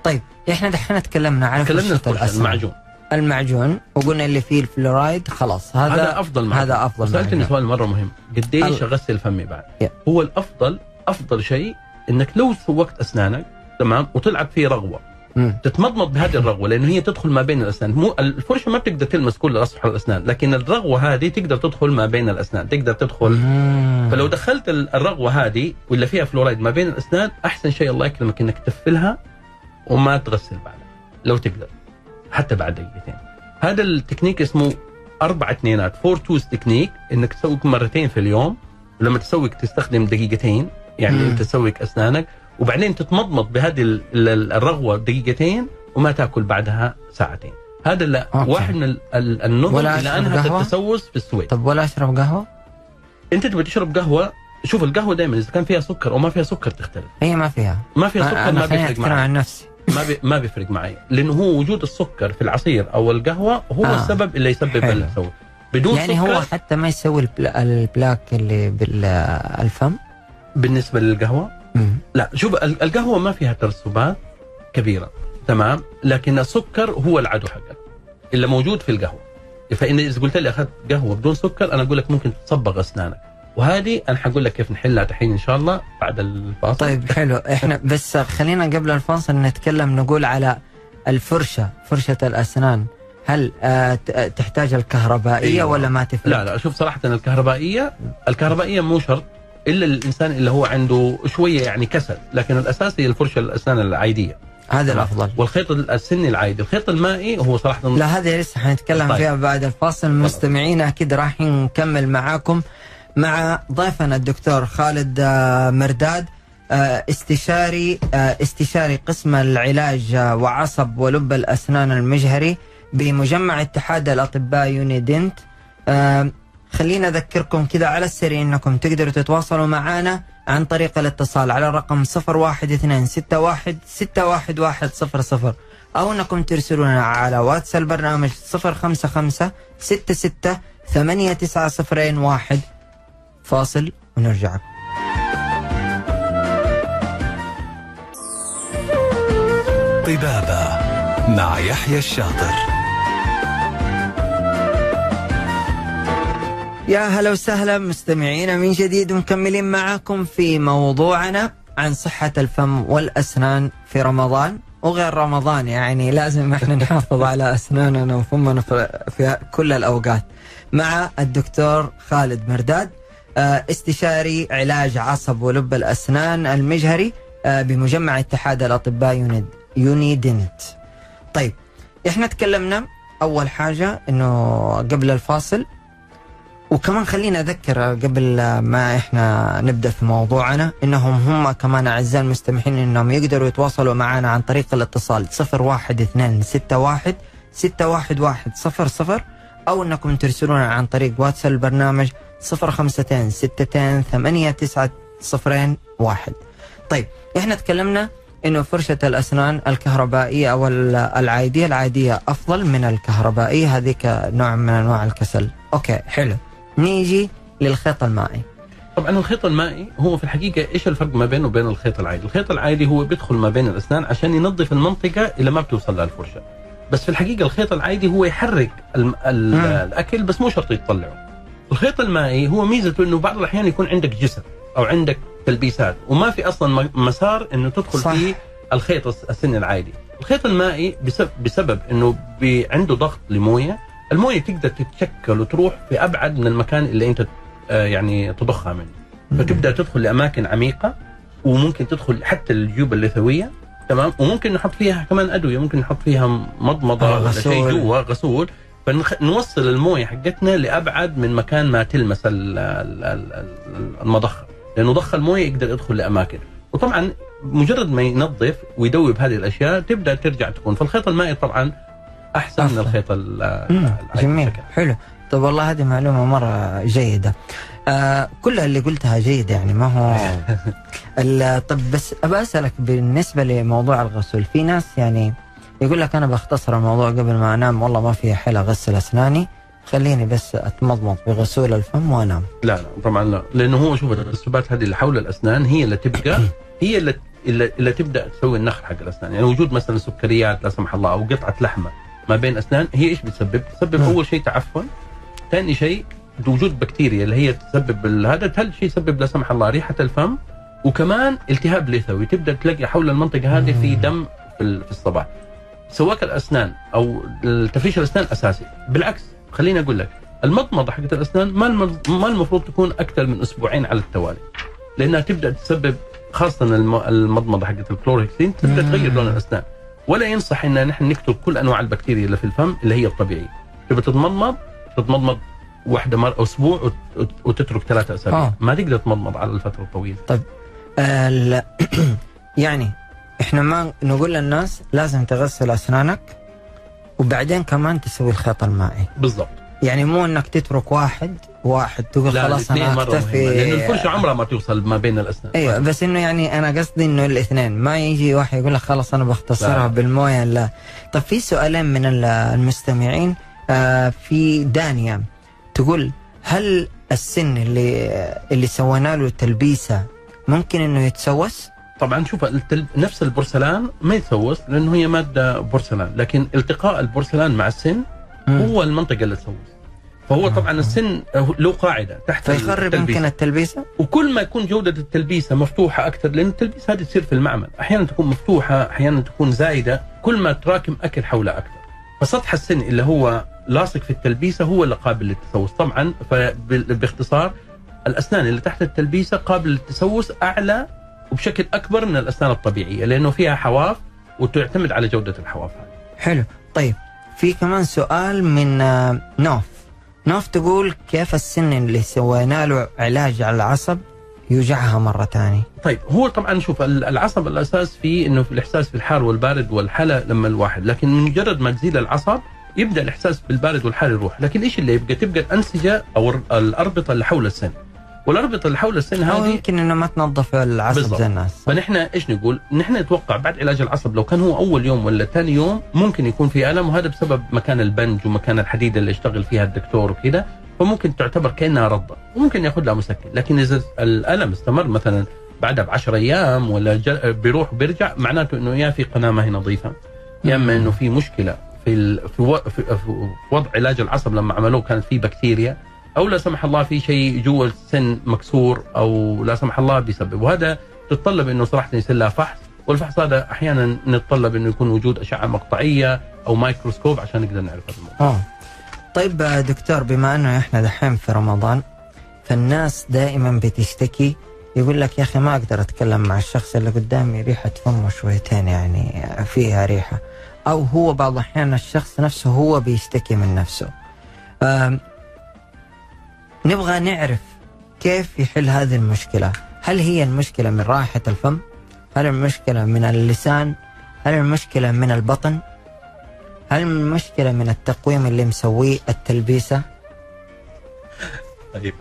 S2: طيب إحنا دحين تكلمنا على
S3: تكلمنا. المعجون
S2: المعجون وقلنا اللي فيه الفلورايد خلاص هذا
S3: هذا أفضل معجون.
S2: هذا
S3: أفضل
S2: سألتني.
S3: سؤال مرة مهم قديش اغسل فمي بعد
S2: يا.
S3: هو الأفضل أفضل شيء إنك لو سوكت أسنانك تمام؟ وطلعت فيه رغوة.
S2: مم.
S3: تتمضمض بهذه الرغوة لأنه هي تدخل ما بين الأسنان. مو الفرشة ما بتقدر تلمس كل اسطح الأسنان لكن الرغوة هذه تقدر تدخل ما بين الأسنان تقدر تدخل.
S2: مم.
S3: فلو دخلت ال- الرغوة هذه ولا فيها فلورايد ما بين الأسنان أحسن شيء الله يكرمك إنك تقفلها وما تغسل بعدها لو تقدر. حتى بعد دقيقتين. هذا التكنيك اسمه أربع اثنينات four twos technique إنك تسوك مرتين في اليوم. ولما تسوك تستخدم دقيقتين. يعني
S2: مم.
S3: أنت تسوك اسنانك وبعدين تتمضمض بهذه ال- ال- الرغوة دقيقتين وما تأكل بعدها ساعتين هذا لا
S2: okay.
S3: واحد من ال- ال- النظم انهت
S2: قهوة؟
S3: التسوس في السويد
S2: طب ولا أشرب قهوة؟
S3: أنت تبغى تشرب قهوة شوف القهوة دائما إذا كان فيها سكر أو ما فيها سكر تختلف
S2: هي ما فيها
S3: ما فيها سكر ما بيفرق معي
S2: عن نفسي
S3: ما بي ما بيفرق معي لأنه هو وجود السكر في العصير أو القهوة هو
S2: آه.
S3: السبب اللي يسبب. التسوس بدون
S2: يعني
S3: سكر
S2: هو حتى ما يسوي البلا- البلاك اللي بالفم
S3: بالنسبة للقهوة؟
S2: مم.
S3: لا شوف ال- القهوة ما فيها ترسبات كبيرة تمام؟ لكن السكر هو العدو حقك اللي موجود في القهوة. فإن إذا قلت لي أخذت قهوة بدون سكر أنا أقول لك ممكن تصبغ أسنانك. وهذه أنا حقول لك كيف نحلها دحين إن شاء الله بعد الفاصل.
S2: طيب حلو. إحنا بس خلينا قبل الفاصل نتكلم نقول على الفرشة فرشة الأسنان. هل آه ت- تحتاج الكهربائية
S3: أيوة.
S2: ولا ما تفرق؟
S3: لا لا شوف صراحة الكهربائية الكهربائية مو شرط. إلا الإنسان اللي هو عنده شوية يعني كسل لكن الأساس هي الفرشة الأسنان العادية.
S2: هذا الأفضل.
S3: والخيط السني العادي. الخيط المائي هو صراحة
S2: لا هذه لسه حنتكلم
S3: طيب.
S2: فيها بعد الفاصل. مستمعينا أكيد راح نكمل معاكم. مع ضيفنا الدكتور خالد آه، مرداد آه، استشاري آه، استشاري قسم العلاج وعصب ولب الأسنان المجهري بمجمع اتحاد الأطباء يونيدنت. خلينا أذكركم كذا على السريع إنكم تقدروا تتواصلوا معنا عن طريق الاتصال على الرقم 01261 61100 أو إنكم ترسلونا على واتس البرنامج 055 66 8901 فاصل ونرجع.
S1: طبابة مع يحيى الشاطر.
S2: يا هلا وسهلا مستمعينا من جديد ومكملين معكم في موضوعنا عن صحة الفم والأسنان في رمضان. وغير رمضان يعني لازم إحنا نحافظ على أسناننا وفمنا في, كل الأوقات. مع الدكتور خالد مرداد آه، استشاري علاج عصب ولب الأسنان المجهري آه، بمجمع اتحاد الأطباء يونيد يونيدنت. طيب إحنا تكلمنا أول حاجة إنه قبل الفاصل وكمان خلينا أذكر قبل ما إحنا نبدأ في موضوعنا إنهم هم كمان أعزائي المستمعين إنهم يقدروا يتواصلوا معنا عن طريق الاتصال 01261 611 61100 أو أنكم ترسلونا عن طريق واتساب البرنامج 052 62 8 9 صفرين واحد. طيب إحنا تكلمنا إنه فرشة الأسنان الكهربائية أو ال- العادية العادية أفضل من الكهربائية هذيك نوع من أنواع الكسل. أوكي حلو. نيجي للخيط المائي
S3: طبعا الخيط المائي هو في الحقيقة إيش الفرق ما بينه وبين الخيط العادي؟ الخيط العادي هو بيدخل ما بين الأسنان عشان ينظف المنطقة اللي ما بتوصل لها الفرشه. بس في الحقيقة الخيط العادي هو يحرك ال-
S2: مم.
S3: الأكل بس مو شرط يطلعه. الخيط المائي هو ميزته إنه بعض الأحيان يكون عندك جسر أو عندك تلبيسات وما في أصلا مسار إنه تدخل
S2: صح.
S3: فيه الخيط الس- السن العادي. الخيط المائي بسبب, بسبب إنه عنده ضغط لموية، الموية تقدر تتشكل وتروح في أبعد من المكان اللي أنت آه، يعني تضخها منه. فتبدأ تدخل لأماكن عميقة وممكن تدخل حتى الجيوب اللثويه تمام؟ وممكن نحط فيها كمان أدوية ممكن نحط فيها مضمضة
S2: آه،
S3: ولا شيء. جوا غسول. فنوصل الموية حقتنا لأبعد من مكان ما تلمس ال- ال- ال- ال- المضخة. لأنه ضخ الموية يقدر يدخل لأماكن. وطبعا مجرد ما ينظف ويدوب هذه الأشياء تبدأ ترجع تكون. فالخيط المائي طبعا أحسن من. الخيط
S2: جميل. حلو. طيب والله هذه معلومة مرة جيدة. آه كل اللي قلتها جيد يعني ما هو طب بس ابى أسألك بالنسبة لموضوع الغسول. في ناس يعني يقول لك أنا بختصر الموضوع قبل ما أنام والله ما في حيل أغسل أسناني. خليني بس أتمضمض بغسول الفم وأنام.
S3: لا لا طبعا لا. لأنه هو شوف الترسبات هذه اللي حول الأسنان هي اللي تبقى هي اللي اللي, تبدأ تسوي النخل حق الأسنان. يعني وجود مثلا سكريات لا سمح الله أو قطعة لحمة ما بين أسنان هي إيش بتسبب؟ تسبب
S2: مم.
S3: أول شيء تعفن ثاني شيء وجود بكتيريا اللي هي تسبب هذا ثالث شيء يسبب لا سمح الله ريحة الفم وكمان التهاب لثوي تبدأ تلاقي حول المنطقة هذه في دم في ال- في الصباح سواك الأسنان أو تفريش الأسنان أساسي بالعكس خليني أقول لك المضمضة حقت الأسنان ما ما المفروض تكون أكثر من أسبوعين على التوالي لأنها تبدأ تسبب خاصة الم- المضمضة حقت الكلورهكسين
S2: تبدأ.
S3: تغير لون الأسنان ولا ينصح إن نحن نقتل كل أنواع البكتيريا اللي في الفم اللي هي الطبيعية. تبى تتمضمض؟ تتمضمض واحدة مرة أسبوع وت- وت- وتترك ثلاثة أسابيع.
S2: آه.
S3: ما تقدر تمضمض على الفترة الطويلة.
S2: ال- يعني إحنا ما نقول للناس لازم تغسل أسنانك وبعدين كمان تسوي الخيط المائي.
S3: بالضبط.
S2: يعني مو إنك تترك واحد واحد تقول
S3: لا
S2: خلاص
S3: أنا
S2: أكتفي
S3: مهمة لأن الفرشة عمرها ما توصل ما بين الأسنان
S2: أيوه بس إنه يعني أنا قصدي إنه الاثنين ما يجي واحد يقول لك خلاص أنا بختصرها
S3: لا.
S2: بالموية لا طب في سؤالين من ال- المستمعين آه في دانيا تقول هل السن اللي اللي سوينا له تلبيسة ممكن إنه يتسوس؟
S3: طبعا شوف التل... نفس البورسلان ما يتسوس لأنه هي مادة بورسلان لكن التقاء البورسلان مع السن. هو المنطقة اللي تسوس فهو طبعا السن له قاعدة تحت
S2: فيخرب. يمكن التلبيسه؟
S3: وكل ما يكون جودة التلبيسة مفتوحة أكثر لأن التلبيسه هذه تصير في المعمل. أحيانا تكون مفتوحة أحيانا تكون زايدة. كل ما تراكم أكل حولها أكثر. فسطح السن اللي هو لاصق في التلبيسة هو اللي قابل للتسوس. طبعا فباختصار الأسنان اللي تحت التلبيسة قابل للتسوس أعلى وبشكل أكبر من الأسنان الطبيعية لأنه فيها حواف وتعتمد على جودة الحواف هذه.
S2: حلو. طيب في كمان سؤال من آه، نوف. نوف تقول كيف السن اللي سوينا له علاج على العصب يوجعها مرة ثانية.
S3: طيب هو طبعا شوف ال- العصب الأساس فيه إنه في الإحساس بالحار والبارد والحلا لما الواحد لكن مجرد ما تزيل العصب يبدأ الإحساس بالبارد والحار يروح. لكن إيش اللي يبقى؟ تبقى الأنسجة أو ال- الأربطة اللي حول السن. والأربطة اللي حول السن هذه
S2: يمكن إنه ما تنظف العصب
S3: بالضبط.
S2: زي الناس.
S3: فنحن إيش نقول؟ نحن نتوقع بعد علاج العصب لو كان هو أول يوم ولا ثاني يوم ممكن يكون في ألم وهذا بسبب مكان البنج ومكان الحديده اللي يشتغل فيها الدكتور وكذا فممكن تعتبر كأنها رضه وممكن ياخذ لها مسكن. لكن إذا الألم استمر مثلا بعدها ب 10 أيام ولا جل... بيروح وبيرجع معناته إنه يا في قناة ما هي نظيفة. يا أما إنه في مشكلة في ال... في, و... في... في وضع علاج العصب لما عملوه كانت في بكتيريا. أو لا سمح الله في شيء جوا السن مكسور أو لا سمح الله بيسبب وهذا تتطلب إنه صراحة يصير لها فحص والفحص هذا أحيانا نتطلب إنه يكون وجود أشعة مقطعية أو مايكروسكوب عشان نقدر نعرف هذا الموضوع.
S2: آه. طيب آه، دكتور بما إنه إحنا دحين في رمضان فالناس دائما بتشتكي يقول لك يا أخي ما أقدر أتكلم مع الشخص اللي قدامي ريحة فمه شويتين يعني فيها ريحة أو هو بعض الأحيان الشخص نفسه هو بيشتكي من نفسه نبغى نعرف كيف يحل هذه المشكلة. هل هي المشكلة من رائحه الفم؟ هل المشكلة من اللسان؟ هل المشكلة من البطن؟ هل المشكلة من التقويم اللي مسويه التلبيسة؟
S3: طيب.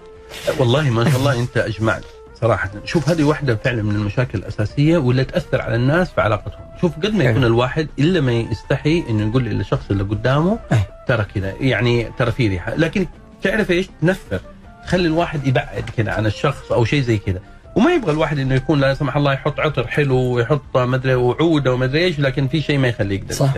S3: والله ما شاء الله أنت أجمعت صراحة. شوف هذه واحدة فعلا من المشاكل الأساسية واللي تأثر على الناس في علاقتهم. شوف قد ما. يكون الواحد إلا ما يستحي إنه يقول للشخص اللي قدامه
S2: أي.
S3: ترى كذا يعني ترى في ريحة. لكن تعرف إيش تنفر تخلي الواحد يبعد كذا عن الشخص أو شيء زي كذا وما يبغى الواحد إنه يكون لا سمح الله يحط عطر حلو ويحط مدري وعودة ومدري إيش لكن في شيء ما يخليه يقدر
S2: صح.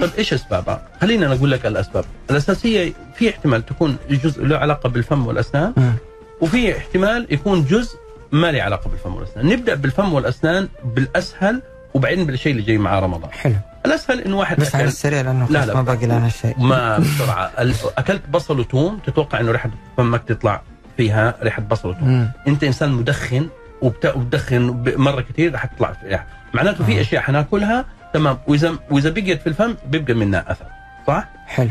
S3: طيب إيش اسبابها؟ خلينا نقول لك الأسباب، الأساسية في احتمال تكون جزء له علاقة بالفم
S2: والأسنان.
S3: وفي احتمال يكون جزء ما له علاقة بالفم والأسنان، نبدأ بالفم والأسنان بالأسهل وبعدين بالشيء اللي جاي مع رمضان.
S2: حلو
S3: الأسهل إنه واحد
S2: بس على
S3: أكل.
S2: السريع لأنه
S3: لا، لا.
S2: ما باقي لنا شيء.
S3: ما بسرعة. أكلت بصل وثوم تتوقع إنه ريحة فمك تطلع فيها ريحة بصل وثوم. أنت إنسان مدخن وبت- وبتدخن مرة كثير راح تطلع ريحه معناته في. أشياء حناكلها تمام. واذا وإذا بقيت في الفم بيبقى منها أثر. صح؟
S2: حلو.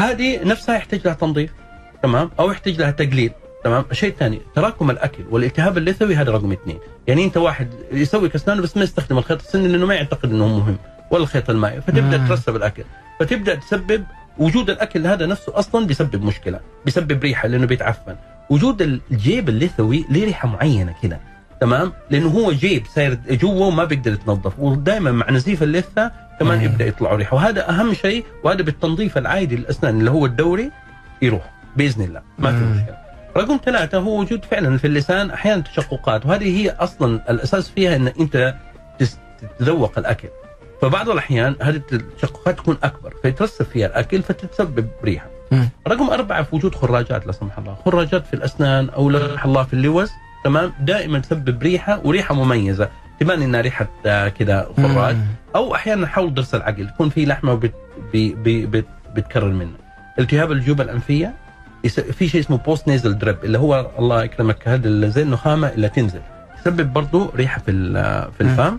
S3: هذه نفسها يحتاج لها تنظيف تمام. أو يحتاج لها تقليل تمام. الشيء الثاني تراكم الأكل والالتهاب اللثوي هذا رقم اثنين. يعني أنت واحد يسوي كسنانه بس ما يستخدم الخيط السني لأنه ما يعتقد إنه مهم. ولا الخيط المائي فتبدأ
S2: مم.
S3: ترسب الأكل فتبدأ تسبب وجود الأكل هذا نفسه أصلا بيسبب مشكلة بيسبب ريحة لأنه بيتعفن وجود الجيب اللثوي له ريحة معينة كده تمام لأنه هو جيب ساير جوا وما بيقدر يتنظف ودائما مع نزيف اللثة كمان
S2: مم.
S3: يبدأ يطلعوا ريحة وهذا أهم شيء وهذا بالتنظيف العادي للأسنان اللي هو الدوري يروح بإذن الله ما في
S2: مم.
S3: مشكلة رقم ثلاثة هو وجود فعلا في اللسان أحيانا تشققات وهذه هي أصلا الأساس فيها إن أنت تس- تتذوق الأكل فبعض الأحيان هذه التشققات تكون أكبر فيترسب فيها الاكل فتتسبب ريحه. رقم أربعة في وجود خراجات لا سمح الله خراجات في الأسنان أو لا سمح الله في اللوز تمام؟ دائما تسبب ريحة وريحة مميزة. تبان إنها ريحة آه، كذا خراج.
S2: مم.
S3: أو أحيانا حول ضرس العقل تكون في لحمة وبت بي بي بت بتكرر منه. التهاب الجيوب الأنفية يس- في شيء اسمه post nasal drip اللي هو الله يكرمك هذا زي النخامة اللي تنزل. تسبب برضو ريحة في ال- في. الفم.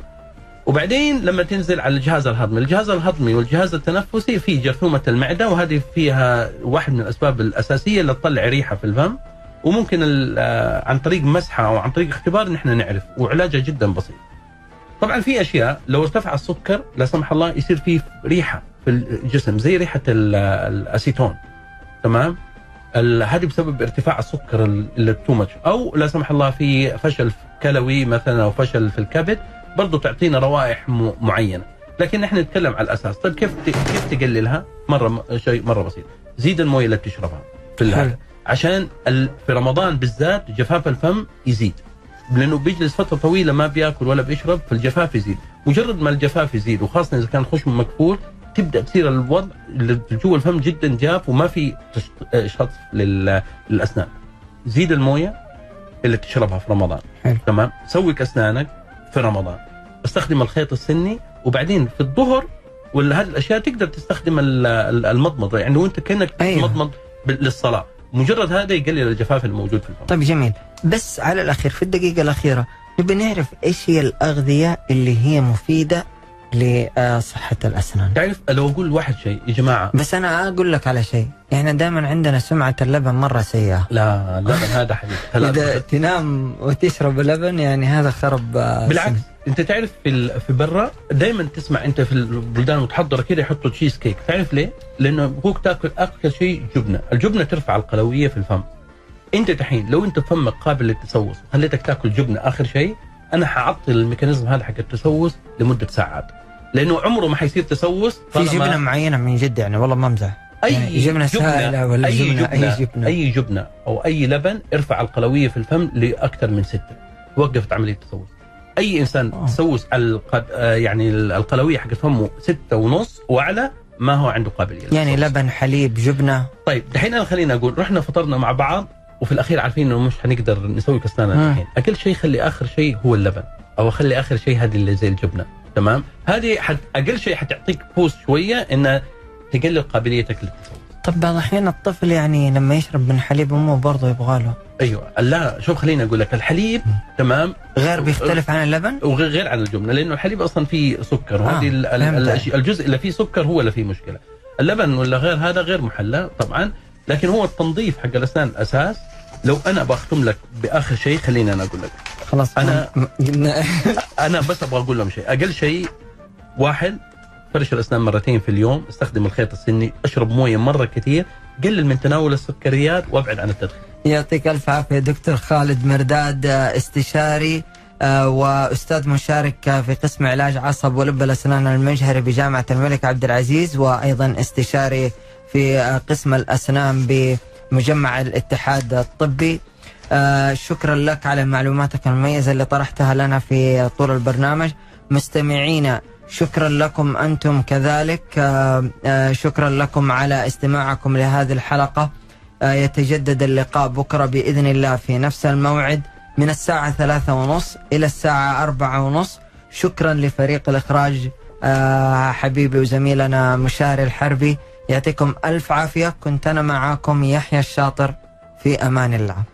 S3: وبعدين لما تنزل على الجهاز الهضمي، الجهاز الهضمي والجهاز التنفسي في جرثومة المعدة وهذه فيها واحد من الأسباب الأساسية اللي تطلع ريحة في الفم وممكن آه، عن طريق مسحة أو عن طريق اختبار نحن نعرف وعلاجها جدا بسيط. طبعا في أشياء لو ارتفع السكر لا سمح الله يصير في ريحة في الجسم زي ريحة ال- الأسيتون تمام؟ هذه بسبب ارتفاع السكر اللي تو أو لا سمح الله في فشل كلوي مثلا أو فشل في الكبد برضو تعطينا روائح معينة. لكن نحن نتكلم على الأساس. طيب كيف كيف تقللها؟ مرة م- شيء مرة بسيط. زيد الموية اللي بتشربها في. هذا عشان ال- في رمضان بالذات جفاف الفم يزيد. لأنه بيجلس فترة طويلة ما بيأكل ولا بيشرب فالجفاف يزيد. مجرد ما الجفاف يزيد وخاصة إذا كان خشم مقفول تبدأ تصير الوضع اللي جوا الفم جدا جاف وما في آه، شطف لل- للأسنان. زيد الموية اللي تشربها في رمضان.
S2: حلو.
S3: تمام؟ سوك اسنانك في رمضان. أستخدم الخيط السني وبعدين في الظهر ولا هذه الأشياء تقدر تستخدم ال- ال- المضمضة. يعني وانت كأنك
S2: أيوة.
S3: تمضمض بال- للصلاة. مجرد هذا يقلل الجفاف الموجود في الفم
S2: طيب جميل. بس على الأخير في الدقيقة الأخيرة نبي نعرف إيش هي الأغذية اللي هي مفيدة لصحة الأسنان
S3: تعرف لو أقول واحد شيء يا جماعة
S2: بس أنا أقول لك على شيء إحنا دائما عندنا سمعة اللبن مرة سيئة
S3: لا اللبن هذا حبيبي
S2: إذا
S3: هلا
S2: تنام وتشرب لبن يعني هذا خرب آه،
S3: بالعكس
S2: سن.
S3: أنت تعرف في في برا دائما تسمع أنت في البلدان المتحضرة كده يحطوا تشيز كيك تعرف ليه؟ لأنه ابغوك تاكل أكثر شيء جبنة، الجبنة ترفع القلوية في الفم. أنت دحين لو أنت فمك قابل للتسوس وخليتك تاكل جبنة آخر شيء أنا حعطل الميكانيزم هذا حق التسوس لمدة ساعات. لأنه عمره ما حيصير تسوس
S2: في جبنة معينة من جد يعني والله ما امزح
S3: أي
S2: يعني جبنة سائلة ولا
S3: أي
S2: جبنة-
S3: جبنة,
S2: جبنة.
S3: أي جبنة أو أي لبن ارفع القلوية في الفم لأكثر من ستة وقفت عملية التسوس أي إنسان
S2: آه.
S3: تسوس على القد... آه يعني القلوية حقت فمه ستة ونص وأعلى ما هو عنده قابلية
S2: يعني
S3: للتسوس.
S2: لبن حليب جبنة
S3: طيب دحين أنا خليني أقول رحنا فطرنا مع بعض وفي الأخير عارفين إنه مش حنقدر نسوي كسنانه
S2: مم.
S3: الحين أقل شيء خلي آخر شيء هو اللبن أو خلي آخر شيء هذه اللي زي الجبنة تمام؟ هذه حت... أقل شيء حتعطيك بوست شوية انها تقلل قابليتك للتسوس
S2: طب بعض الاحيان الطفل يعني لما يشرب من حليب أمه برضه يبغى له.
S3: أيوه. لا شوف خليني أقول لك الحليب تمام؟
S2: غير بيختلف عن اللبن؟
S3: وغير غير عن الجبنة لأنه الحليب أصلا فيه سكر وهذه
S2: آه، فهمت.
S3: الأشياء- الجزء اللي فيه سكر هو اللي فيه مشكلة. اللبن ولا غير هذا غير محلى طبعا لكن هو التنظيف حق الأسنان أساس. لو أنا بختم لك بآخر شيء خليني أنا أقول لك.
S2: خلاص م- م-
S3: أنا بس أبغى أقول لهم شيء. أقل شيء واحد فرش الأسنان مرتين في اليوم استخدم الخيط السني اشرب موية مرة كثير قلل من تناول السكريات وأبعد عن التدخين.
S2: يعطيك ألف عافية دكتور خالد مرداد آه، استشاري آه، وأستاذ مشارك آه، في قسم علاج عصب ولب الأسنان المجهري بجامعة الملك عبد العزيز وأيضا استشاري في قسم الأسنان بمجمع الاتحاد الطبي. آه، شكرا لك على معلوماتك المميزة اللي طرحتها لنا في طول البرنامج. مستمعينا شكرا لكم أنتم كذلك. آه، آه، شكرا لكم على استماعكم لهذه الحلقة. آه، يتجدد اللقاء بكرة بإذن الله في نفس الموعد من الساعة ثلاثة ونص إلى الساعة أربعة ونص. شكرا لفريق الإخراج حبيبي وزميلنا مشاري الحربي. يعطيكم ألف عافية. كنت أنا معاكم يحيى الشاطر. في أمان الله.